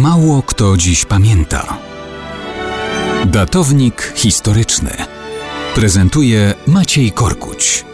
Mało kto dziś pamięta. Datownik historyczny prezentuje Maciej Korkuć.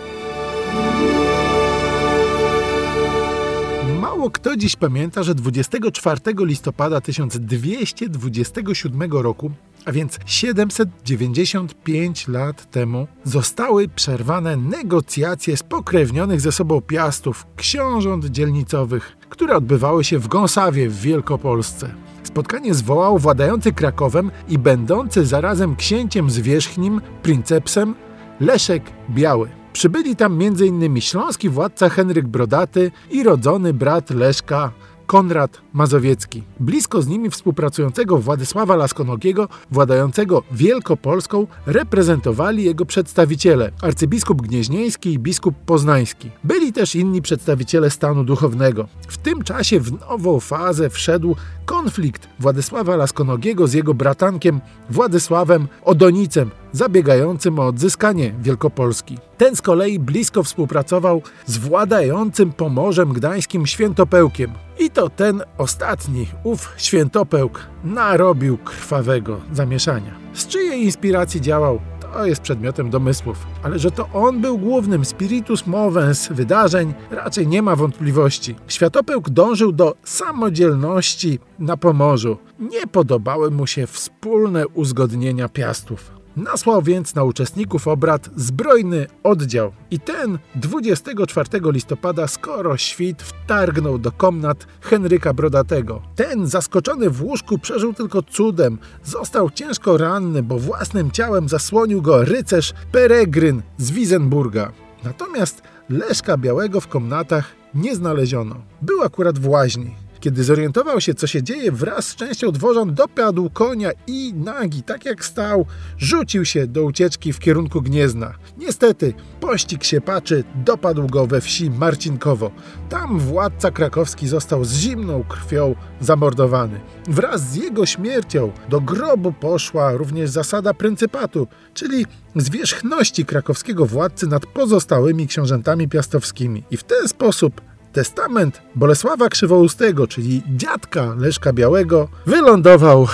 Mało kto dziś pamięta, że 24 listopada 1227 roku, a więc 795 lat temu, zostały przerwane negocjacje spokrewnionych ze sobą piastów książąt dzielnicowych, które odbywały się w Gąsawie w Wielkopolsce. Spotkanie zwołał władający Krakowem i będący zarazem księciem zwierzchnim, princepsem, Leszek Biały. Przybyli tam m.in. śląski władca Henryk Brodaty i rodzony brat Leszka Konrad Mazowiecki. Blisko z nimi współpracującego Władysława Laskonogiego, władającego Wielkopolską, reprezentowali jego przedstawiciele arcybiskup Gnieźnieński i biskup Poznański. Byli też inni przedstawiciele stanu duchownego. W tym czasie w nową fazę wszedł konflikt Władysława Laskonogiego z jego bratankiem Władysławem Odonicem, zabiegającym o odzyskanie Wielkopolski. Ten z kolei blisko współpracował z władającym Pomorzem Gdańskim Świętopełkiem. I to ten ostatni, ów Świętopełk, narobił krwawego zamieszania. Z czyjej inspiracji działał, to jest przedmiotem domysłów, ale że to on był głównym spiritus movens wydarzeń, raczej nie ma wątpliwości. Światopełk dążył do samodzielności na Pomorzu. Nie podobały mu się wspólne uzgodnienia piastów. Nasłał więc na uczestników obrad zbrojny oddział i ten 24 listopada skoro świt wtargnął do komnat Henryka Brodatego. Ten zaskoczony w łóżku przeżył tylko cudem. Został ciężko ranny, bo własnym ciałem zasłonił go rycerz Peregryn z Wisenburga. Natomiast Leszka Białego w komnatach nie znaleziono. Był akurat w łaźni. Kiedy zorientował się, co się dzieje, wraz z częścią dworzan dopadł konia i nagi, tak jak stał, rzucił się do ucieczki w kierunku Gniezna. Niestety, pościg siepaczy dopadł go we wsi Marcinkowo. Tam władca krakowski został z zimną krwią zamordowany. Wraz z jego śmiercią do grobu poszła również zasada pryncypatu, czyli zwierzchności krakowskiego władcy nad pozostałymi książętami piastowskimi. I w ten sposób Testament Bolesława Krzywoustego, czyli dziadka Leszka Białego, wylądował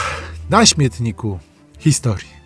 na śmietniku historii.